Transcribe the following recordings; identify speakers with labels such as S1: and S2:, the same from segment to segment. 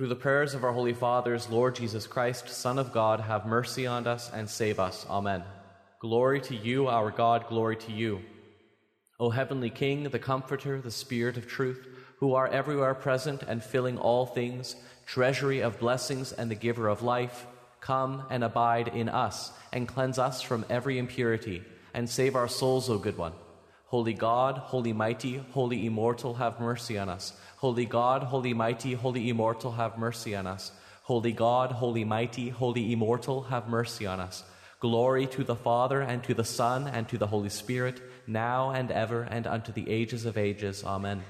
S1: Through the prayers of our holy fathers, Lord Jesus Christ, Son of God, have mercy on us and save us. Amen. Glory to you, our God, glory to you. O heavenly King, the Comforter, the Spirit of truth, who are everywhere present and filling all things, treasury of blessings and the giver of life, come and abide in us and cleanse us from every impurity and save our souls, O good one. Holy God, holy mighty, holy immortal, have mercy on us. Holy God, holy mighty, holy immortal, have mercy on us. Holy God, holy mighty, holy immortal, have mercy on us. Glory to the Father, and to the Son, and to the Holy Spirit, now and ever, and unto the ages of ages. Amen.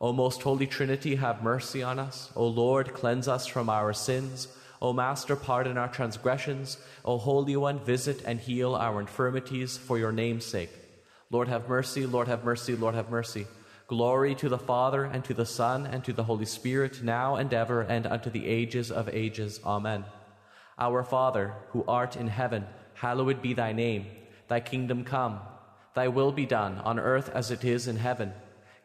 S1: O most holy Trinity, have mercy on us. O Lord, cleanse us from our sins. O Master, pardon our transgressions. O Holy One, visit and heal our infirmities for your name's sake. Lord, have mercy, Lord, have mercy, Lord, have mercy. Glory to the Father, and to the Son, and to the Holy Spirit, now and ever, and unto the ages of ages. Amen. Our Father, who art in heaven, hallowed be thy name. Thy kingdom come. Thy will be done, on earth as it is in heaven.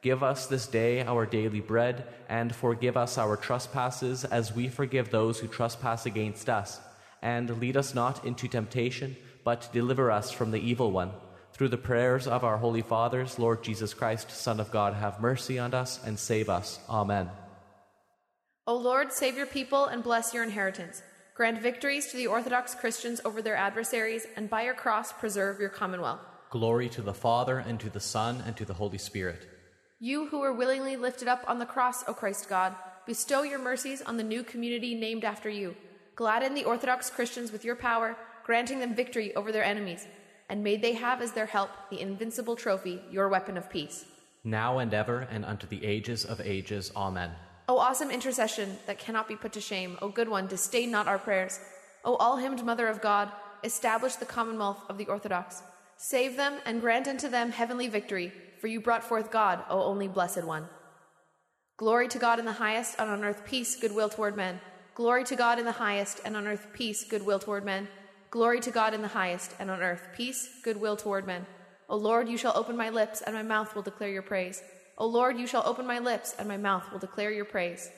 S1: Give us this day our daily bread, and forgive us our trespasses as we forgive those who trespass against us. And lead us not into temptation, but deliver us from the evil one. Through the prayers of our holy fathers, Lord Jesus Christ, Son of God, have mercy on us and save us. Amen.
S2: O Lord, save your people and bless your inheritance. Grant victories to the Orthodox Christians over their adversaries, and by your cross preserve your commonwealth.
S1: Glory to the Father, and to the Son, and to the Holy Spirit.
S2: You who were willingly lifted up on the cross, O Christ God, bestow your mercies on the new community named after you. Gladden the Orthodox Christians with your power, granting them victory over their enemies. And may they have as their help the invincible trophy, your weapon of peace.
S1: Now and ever, and unto the ages of ages. Amen.
S2: O awesome intercession that cannot be put to shame, O good one, disdain not our prayers. O all hymned Mother of God, establish the commonwealth of the Orthodox. Save them and grant unto them heavenly victory, for you brought forth God, O only blessed one. Glory to God in the highest, and on earth peace, goodwill toward men. Glory to God in the highest, and on earth peace, goodwill toward men. Glory to God in the highest, and on earth peace, goodwill toward men. O Lord, you shall open my lips, and my mouth will declare your praise. O Lord, you shall open my lips, and my mouth will declare your praise.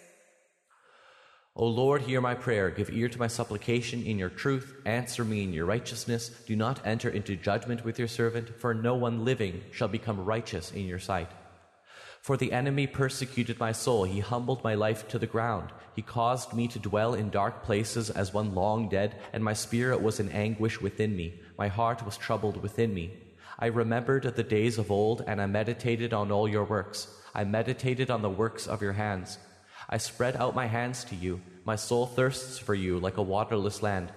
S1: O Lord, hear my prayer. Give ear to my supplication in your truth. Answer me in your righteousness. Do not enter into judgment with your servant, for no one living shall become righteous in your sight. For the enemy persecuted my soul. He humbled my life to the ground. He caused me to dwell in dark places as one long dead, and my spirit was in anguish within me. My heart was troubled within me. I remembered the days of old, and I meditated on all your works. I meditated on the works of your hands. I spread out my hands to you. My soul thirsts for you like a waterless land.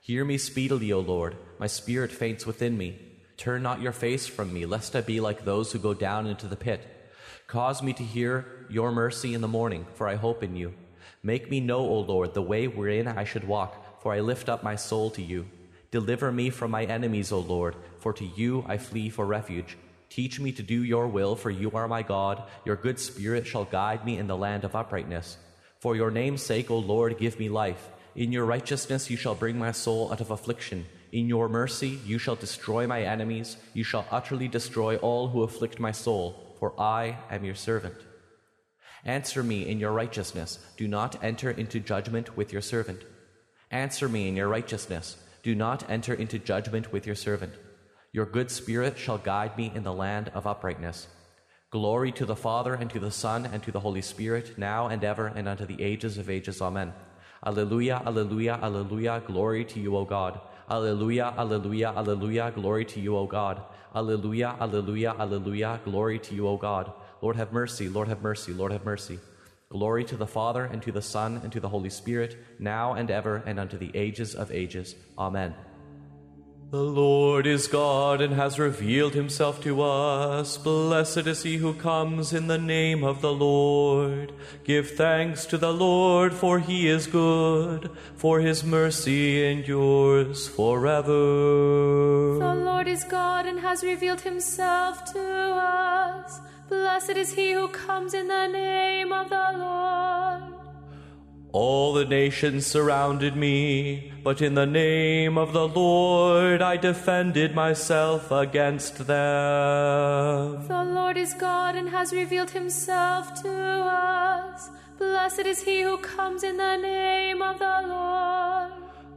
S1: Hear me speedily, O Lord. My spirit faints within me. Turn not your face from me, lest I be like those who go down into the pit. Cause me to hear your mercy in the morning, for I hope in you. Make me know, O Lord, the way wherein I should walk, for I lift up my soul to you. Deliver me from my enemies, O Lord, for to you I flee for refuge. Teach me to do your will, for you are my God. Your good spirit shall guide me in the land of uprightness. For your name's sake, O Lord, give me life. In your righteousness you shall bring my soul out of affliction. In your mercy you shall destroy my enemies. You shall utterly destroy all who afflict my soul, for I am your servant. Answer me in your righteousness. Do not enter into judgment with your servant. Answer me in your righteousness. Do not enter into judgment with your servant. Your good spirit shall guide me in the land of uprightness. Glory to the Father, and to the Son, and to the Holy Spirit, now and ever, and unto the ages of ages. Amen. Alleluia, alleluia, alleluia, glory to you, O God. Alleluia, alleluia, alleluia, glory to you, O God. Alleluia, alleluia, alleluia, glory to you, O God. Lord have mercy, Lord have mercy, Lord have mercy. Glory to the Father, and to the Son, and to the Holy Spirit, now and ever, and unto the ages of ages. Amen. The Lord is God and has revealed himself to us. Blessed is he who comes in the name of the Lord. Give thanks to the Lord, for he is good, for his mercy endures forever.
S2: The Lord is God and has revealed himself to us. Blessed is he who comes in the name of the Lord.
S1: All the nations surrounded me, but in the name of the Lord I defended myself against them.
S2: The Lord is God and has revealed himself to us. Blessed is he who comes in the name of the Lord.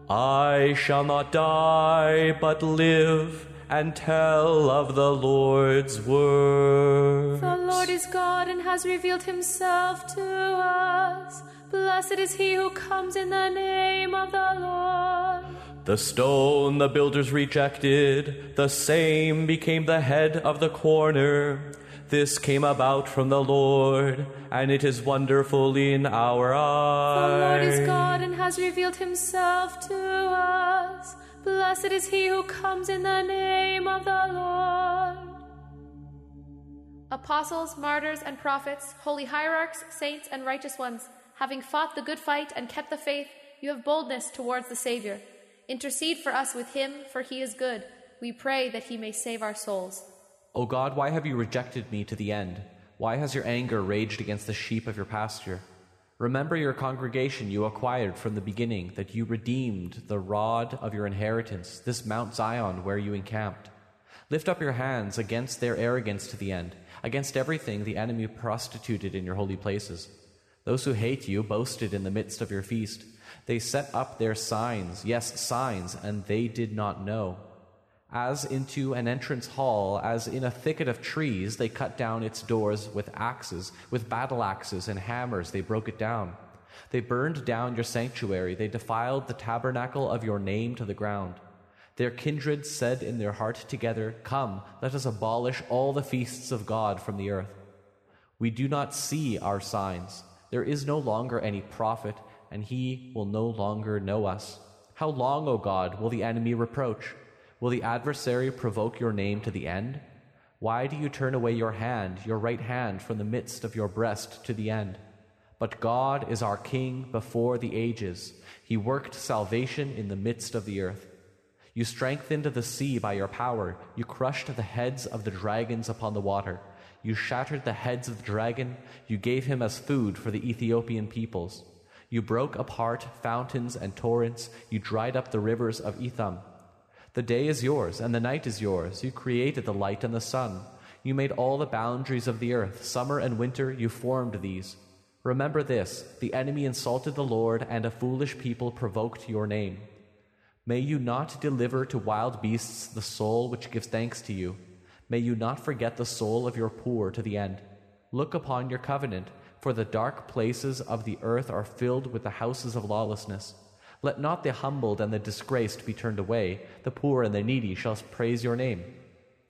S1: I shall not die, but live and tell of the Lord's word.
S2: The Lord is God and has revealed himself to us. Blessed is he who comes in the name of the Lord.
S1: The stone the builders rejected, the same became the head of the corner. This came about from the Lord, and it is wonderful in our eyes.
S2: The Lord is God and has revealed himself to us. Blessed is he who comes in the name of the Lord. Apostles, martyrs, and prophets, holy hierarchs, saints, and righteous ones, having fought the good fight and kept the faith, you have boldness towards the Savior. Intercede for us with him, for he is good. We pray that he may save our souls.
S1: O God, why have you rejected me to the end? Why has your anger raged against the sheep of your pasture? Remember your congregation you acquired from the beginning, that you redeemed the rod of your inheritance, this Mount Zion where you encamped. Lift up your hands against their arrogance to the end, against everything the enemy prostituted in your holy places. Those who hate you boasted in the midst of your feast. They set up their signs, yes, signs, and they did not know. As into an entrance hall, as in a thicket of trees, they cut down its doors with axes, with battle axes and hammers, they broke it down. They burned down your sanctuary, they defiled the tabernacle of your name to the ground. Their kindred said in their heart together, Come, let us abolish all the feasts of God from the earth. We do not see our signs. There is no longer any prophet, and he will no longer know us. How long, O God, will the enemy reproach? Will the adversary provoke your name to the end? Why do you turn away your hand, your right hand, from the midst of your breast to the end? But God is our King before the ages. He worked salvation in the midst of the earth. You strengthened the sea by your power. You crushed the heads of the dragons upon the water. You shattered the heads of the dragon. You gave him as food for the Ethiopian peoples. You broke apart fountains and torrents. You dried up the rivers of Etham. The day is yours, and the night is yours. You created the light and the sun. You made all the boundaries of the earth. Summer and winter, you formed these. Remember this the enemy insulted the Lord, and a foolish people provoked your name. May you not deliver to wild beasts the soul which gives thanks to you. May you not forget the soul of your poor to the end. Look upon your covenant, for the dark places of the earth are filled with the houses of lawlessness. Let not the humbled and the disgraced be turned away, the poor and the needy shall praise your name.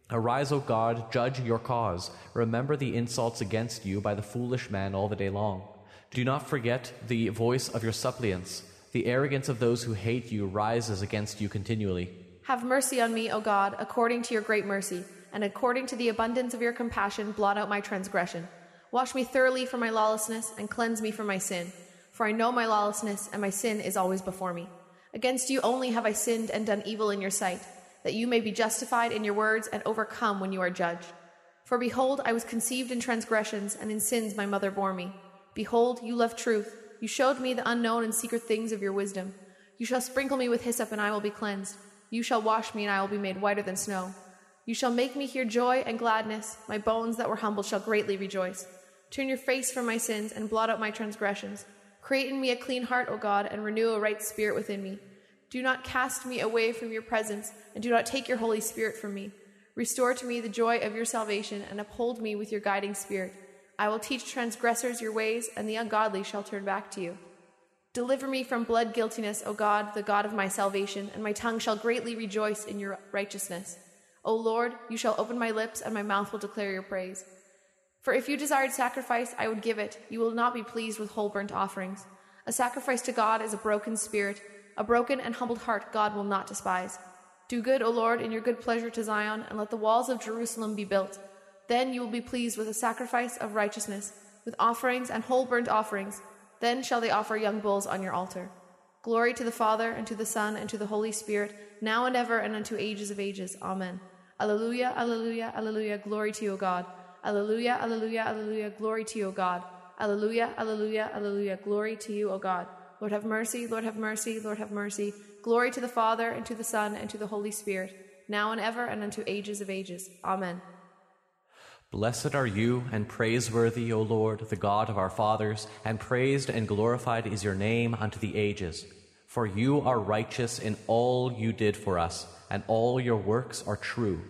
S1: Arise, O God, judge your cause. Remember the insults against you by the foolish man all the day long. Do not forget the voice of your suppliants. The arrogance of those who hate you rises against you continually.
S2: Have mercy on me, O God, according to your great mercy, and according to the abundance of your compassion, blot out my transgression. Wash me thoroughly from my lawlessness, and cleanse me from my sin. For I know my lawlessness, and my sin is always before me. Against you only have I sinned and done evil in your sight, that you may be justified in your words and overcome when you are judged. For behold, I was conceived in transgressions, and in sins my mother bore me. Behold, you love truth. You showed me the unknown and secret things of your wisdom. You shall sprinkle me with hyssop, and I will be cleansed. You shall wash me, and I will be made whiter than snow. You shall make me hear joy and gladness. My bones that were humble shall greatly rejoice. Turn your face from my sins, and blot out my transgressions. Create in me a clean heart, O God, and renew a right spirit within me. Do not cast me away from your presence, and do not take your Holy Spirit from me. Restore to me the joy of your salvation, and uphold me with your guiding spirit. I will teach transgressors your ways, and the ungodly shall turn back to you. Deliver me from blood guiltiness, O God, the God of my salvation, and my tongue shall greatly rejoice in your righteousness. O Lord, you shall open my lips, and my mouth will declare your praise. For if you desired sacrifice, I would give it. You will not be pleased with whole burnt offerings. A sacrifice to God is a broken spirit. A broken and humbled heart God will not despise. Do good, O Lord, in your good pleasure to Zion, and let the walls of Jerusalem be built. Then you will be pleased with a sacrifice of righteousness, with offerings and whole burnt offerings. Then shall they offer young bulls on your altar. Glory to the Father, and to the Son, and to the Holy Spirit, now and ever, and unto ages of ages. Amen. Alleluia, alleluia, alleluia. Glory to you, O God. Alleluia, alleluia, alleluia. Glory to you, O God. Alleluia, alleluia, alleluia. Glory to you, O God. Lord have mercy, Lord have mercy, Lord have mercy. Glory to the Father, and to the Son, and to the Holy Spirit, now and ever, and unto ages of ages. Amen.
S1: Blessed are you, and praiseworthy, O Lord, the God of our fathers, and praised and glorified is your name unto the ages. For you are righteous in all you did for us, and all your works are true.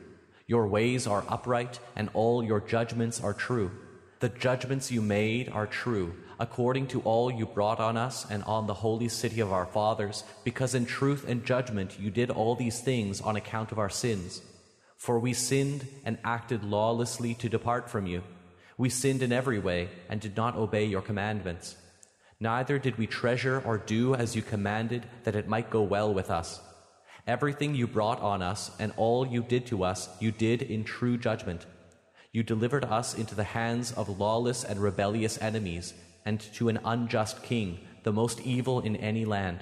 S1: Your ways are upright, and all your judgments are true. The judgments you made are true, according to all you brought on us and on the holy city of our fathers, because in truth and judgment you did all these things on account of our sins. For we sinned and acted lawlessly to depart from you. We sinned in every way and did not obey your commandments. Neither did we treasure or do as you commanded that it might go well with us. Everything you brought on us and all you did to us, you did in true judgment. You delivered us into the hands of lawless and rebellious enemies and to an unjust king, the most evil in any land.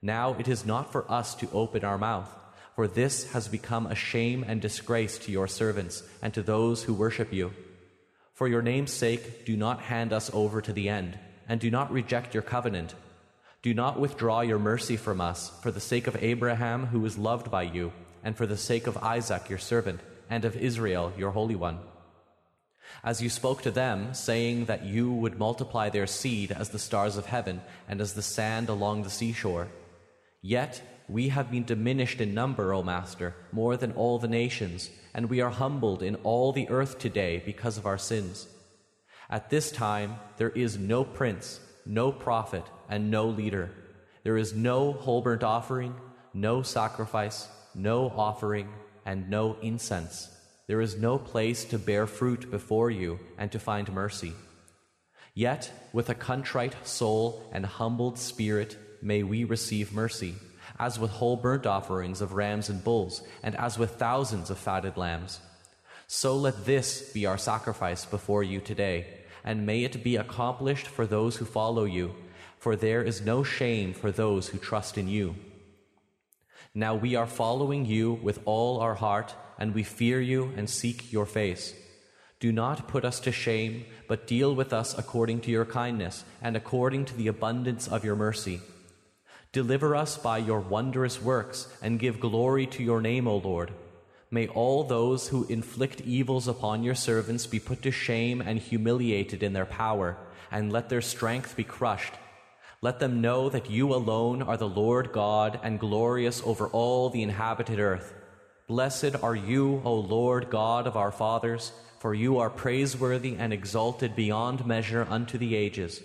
S1: Now it is not for us to open our mouth for this has become a shame and disgrace to your servants and to those who worship you. For your name's sake, do not hand us over to the end, and do not reject your covenant. Do not withdraw your mercy from us, for the sake of Abraham, who is loved by you, and for the sake of Isaac, your servant, and of Israel, your Holy One. As you spoke to them, saying that you would multiply their seed as the stars of heaven and as the sand along the seashore. Yet we have been diminished in number, O Master, more than all the nations, and we are humbled in all the earth today because of our sins. At this time, there is no prince, no prophet, and no leader. There is no whole burnt offering, no sacrifice, no offering, and no incense. There is no place to bear fruit before you and to find mercy. Yet, with a contrite soul and humbled spirit, may we receive mercy as with whole burnt offerings of rams and bulls, and as with thousands of fatted lambs. So let this be our sacrifice before you today, and may it be accomplished for those who follow you, for there is no shame for those who trust in you. Now we are following you with all our heart, and we fear you and seek your face. Do not put us to shame, but deal with us according to your kindness and according to the abundance of your mercy. Deliver us by your wondrous works, and give glory to your name, O Lord. May all those who inflict evils upon your servants be put to shame and humiliated in their power, and let their strength be crushed. Let them know that you alone are the Lord God and glorious over all the inhabited earth. Blessed are you, O Lord God of our fathers, for you are praiseworthy and exalted beyond measure unto the ages.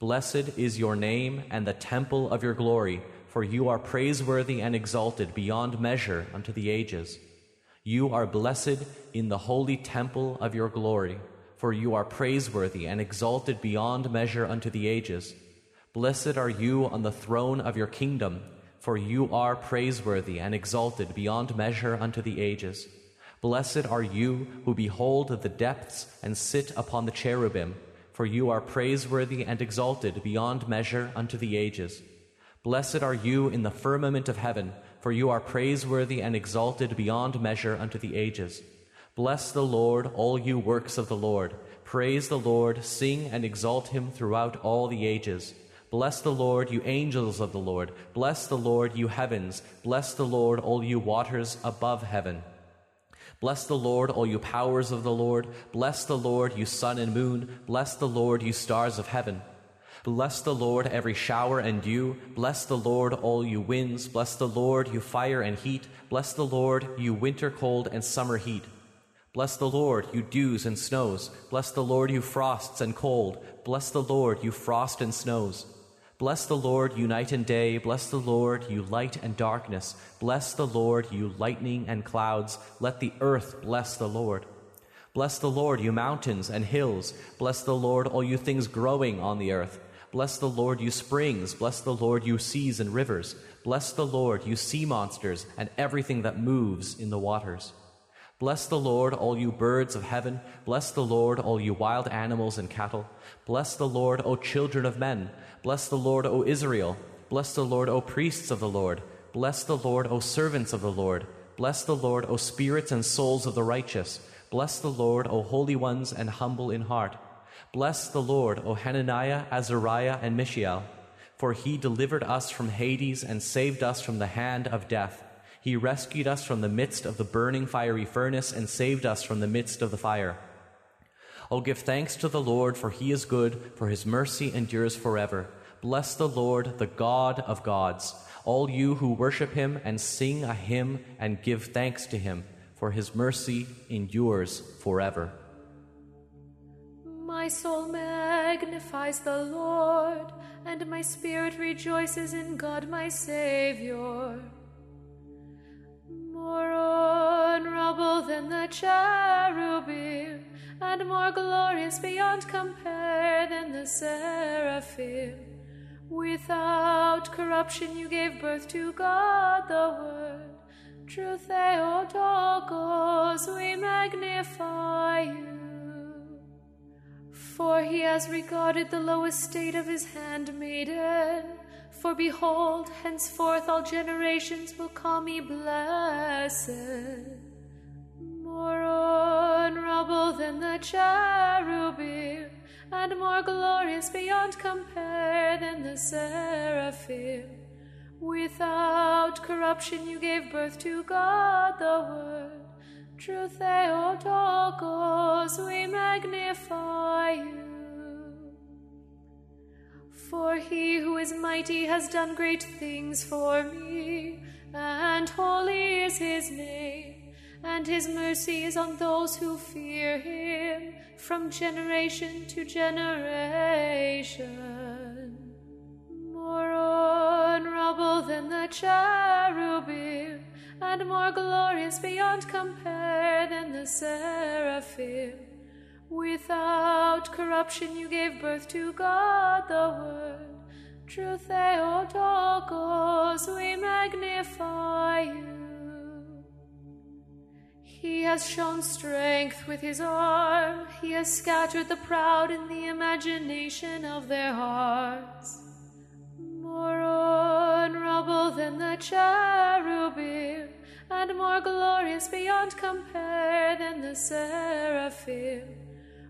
S1: Blessed is your name and the temple of your glory, for you are praiseworthy and exalted beyond measure unto the ages. You are blessed in the holy temple of your glory, for you are praiseworthy and exalted beyond measure unto the ages. Blessed are you on the throne of your kingdom, for you are praiseworthy and exalted beyond measure unto the ages. Blessed are you who behold the depths and sit upon the cherubim for you are praiseworthy and exalted beyond measure unto the ages. Blessed are you in the firmament of heaven, for you are praiseworthy and exalted beyond measure unto the ages. Bless the Lord, all you works of the Lord. Praise the Lord, sing and exalt him throughout all the ages. Bless the Lord, you angels of the Lord. Bless the Lord, you heavens. Bless the Lord, all you waters above heaven. Bless the Lord, all you powers of the Lord. Bless the Lord, you sun and moon. Bless the Lord, you stars of heaven. Bless the Lord, every shower and dew. Bless the Lord, all you winds. Bless the Lord, you fire and heat. Bless the Lord, you winter cold and summer heat. Bless the Lord, you dews and snows. Bless the Lord, you frosts and cold. Bless the Lord, you frost and snows. Bless the Lord, you night and day. Bless the Lord, you light and darkness. Bless the Lord, you lightning and clouds. Let the earth bless the Lord. Bless the Lord, you mountains and hills. Bless the Lord, all you things growing on the earth. Bless the Lord, you springs. Bless the Lord, you seas and rivers. Bless the Lord, you sea monsters and everything that moves in the waters. Bless the Lord, all you birds of heaven. Bless the Lord, all you wild animals and cattle. Bless the Lord, O children of men. Bless the Lord, O Israel. Bless the Lord, O priests of the Lord. Bless the Lord, O servants of the Lord. Bless the Lord, O spirits and souls of the righteous. Bless the Lord, O holy ones and humble in heart. Bless the Lord, O Hananiah, Azariah, and Mishael. For he delivered us from Hades and saved us from the hand of death. He rescued us from the midst of the burning fiery furnace and saved us from the midst of the fire. Oh, give thanks to the Lord, for he is good, for his mercy endures forever. Bless the Lord, the God of gods, all you who worship him and sing a hymn and give thanks to him, for his mercy endures forever.
S2: My soul magnifies the Lord, and my spirit rejoices in God my Savior. More honorable than the cherubim and more glorious beyond compare than the seraphim. Without corruption, you gave birth to God the Word. True Theotokos, we magnify you. For he has regarded the low estate of his handmaiden. For behold, henceforth all generations will call me blessed more honorable than the cherubim, and more glorious beyond compare than the seraphim. Without corruption, you gave birth to God the Word. True Theotokos, we magnify you. For he who is mighty has done great things for me, and holy is his name and his mercy is on those who fear him from generation to generation. More honorable than the cherubim, and more glorious beyond compare than the seraphim. Without corruption, you gave birth to God the Word. True Theotokos, we magnify you. He has shown strength with his arm. He has scattered the proud in the imagination of their hearts. More honorable than the cherubim, and more glorious beyond compare than the seraphim.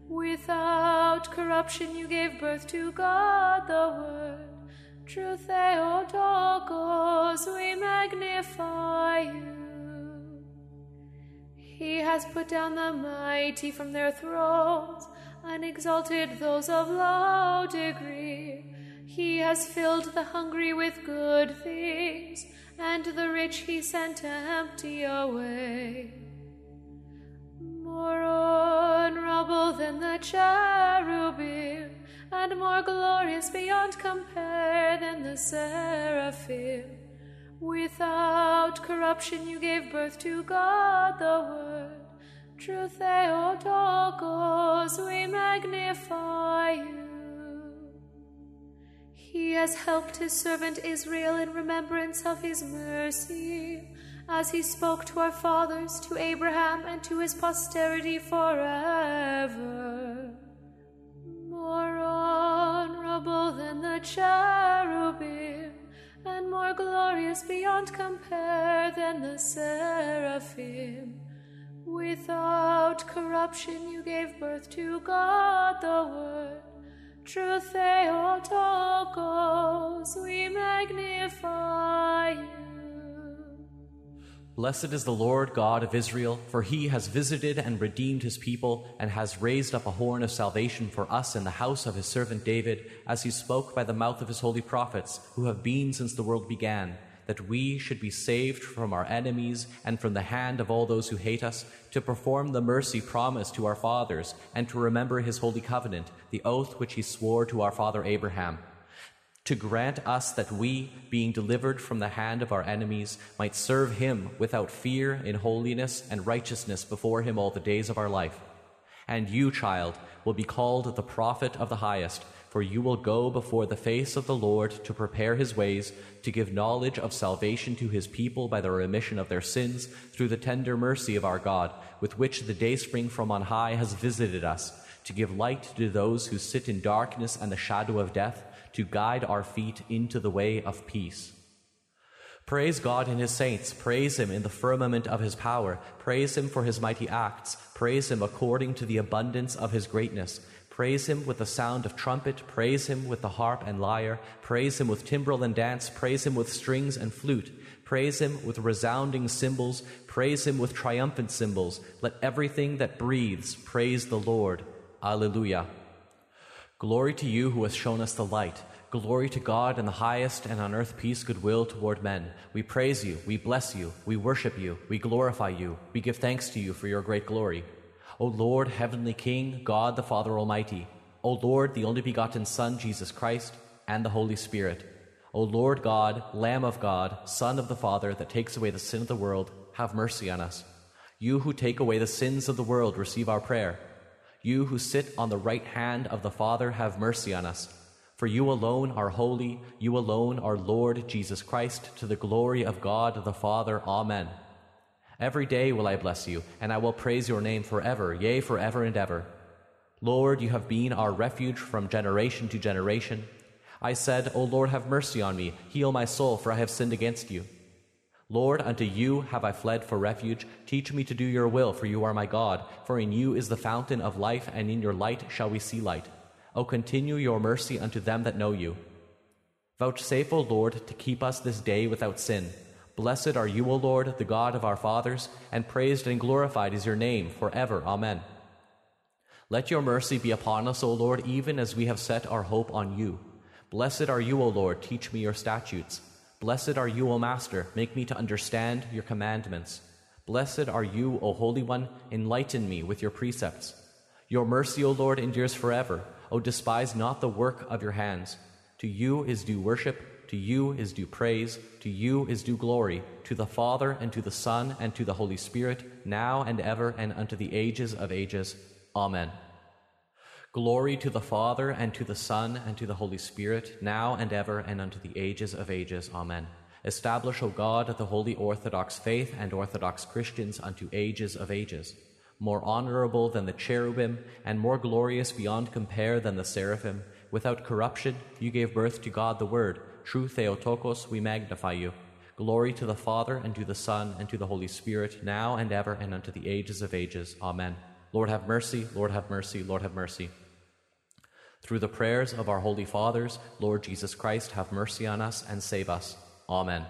S2: Without corruption, you gave birth to God the Word. True Theotokos, we magnify you. He has put down the mighty from their thrones and exalted those of low degree. He has filled the hungry with good things, and the rich he sent empty away. More honorable than the cherubim, and more glorious beyond compare than the seraphim. Without corruption, you gave birth to God the Word. True Theotokos, we magnify you. He has helped his servant Israel in remembrance of his mercy, as he spoke to our fathers, to Abraham, and to his posterity forever. More honorable than the cherubim and more glorious beyond compare than the seraphim. Without corruption, you gave birth to God the Word. We magnify you.
S1: Blessed is the Lord God of Israel, for he has visited and redeemed his people, and has raised up a horn of salvation for us in the house of his servant David, as he spoke by the mouth of his holy prophets, who have been since the world began, that we should be saved from our enemies and from the hand of all those who hate us, to perform the mercy promised to our fathers, and to remember his holy covenant, the oath which he swore to our father Abraham to grant us that we, being delivered from the hand of our enemies, might serve him without fear in holiness and righteousness before him all the days of our life. And you, child, will be called the prophet of the highest, for you will go before the face of the Lord to prepare his ways, to give knowledge of salvation to his people by the remission of their sins, through the tender mercy of our God, with which the dayspring from on high has visited us, to give light to those who sit in darkness and the shadow of death to guide our feet into the way of peace. Praise God in his saints, praise him in the firmament of his power, praise him for his mighty acts, praise him according to the abundance of his greatness. Praise him with the sound of trumpet, praise him with the harp and lyre, praise him with timbrel and dance, praise him with strings and flute, praise him with resounding cymbals, praise him with triumphant cymbals. Let everything that breathes praise the Lord. Alleluia. Glory to you who has shown us the light. Glory to God in the highest, and on earth peace, goodwill toward men. We praise you, we bless you, we worship you, we glorify you, we give thanks to you for your great glory. O Lord, heavenly King, God the Father Almighty, O Lord, the only begotten Son, Jesus Christ, and the Holy Spirit. O Lord God, Lamb of God, Son of the Father, that takes away the sin of the world, have mercy on us. You who take away the sins of the world, receive our prayer. You who sit on the right hand of the Father, have mercy on us. For you alone are holy, you alone are Lord Jesus Christ, to the glory of God the Father. Amen. Every day will I bless you, and I will praise your name forever, yea, forever and ever. Lord, you have been our refuge from generation to generation. I said, O Lord, have mercy on me, heal my soul, for I have sinned against you. Lord, unto you have I fled for refuge. Teach me to do your will, for you are my God. For in you is the fountain of life, and in your light shall we see light. O continue your mercy unto them that know you. Vouchsafe, O Lord, to keep us this day without sin. Blessed are you, O Lord, the God of our fathers, and praised and glorified is your name for ever. Amen. Let your mercy be upon us, O Lord, even as we have set our hope on you. Blessed are you, O Lord, teach me your statutes. Blessed are you, O Master, make me to understand your commandments. Blessed are you, O Holy One, enlighten me with your precepts. Your mercy, O Lord, endures forever. O despise not the work of your hands. To you is due worship, to you is due praise, to you is due glory, to the Father, and to the Son, and to the Holy Spirit, now and ever, and unto the ages of ages. Amen. Glory to the Father, and to the Son, and to the Holy Spirit, now and ever, and unto the ages of ages. Amen. Establish, O God, the holy Orthodox faith and Orthodox Christians unto ages of ages. More honorable than the cherubim, and more glorious beyond compare than the seraphim, without corruption, you gave birth to God the Word. True Theotokos, we magnify you. Glory to the Father, and to the Son, and to the Holy Spirit, now and ever, and unto the ages of ages. Amen. Lord have mercy, Lord have mercy, Lord have mercy. Through the prayers of our holy fathers, Lord Jesus Christ, have mercy on us and save us. Amen.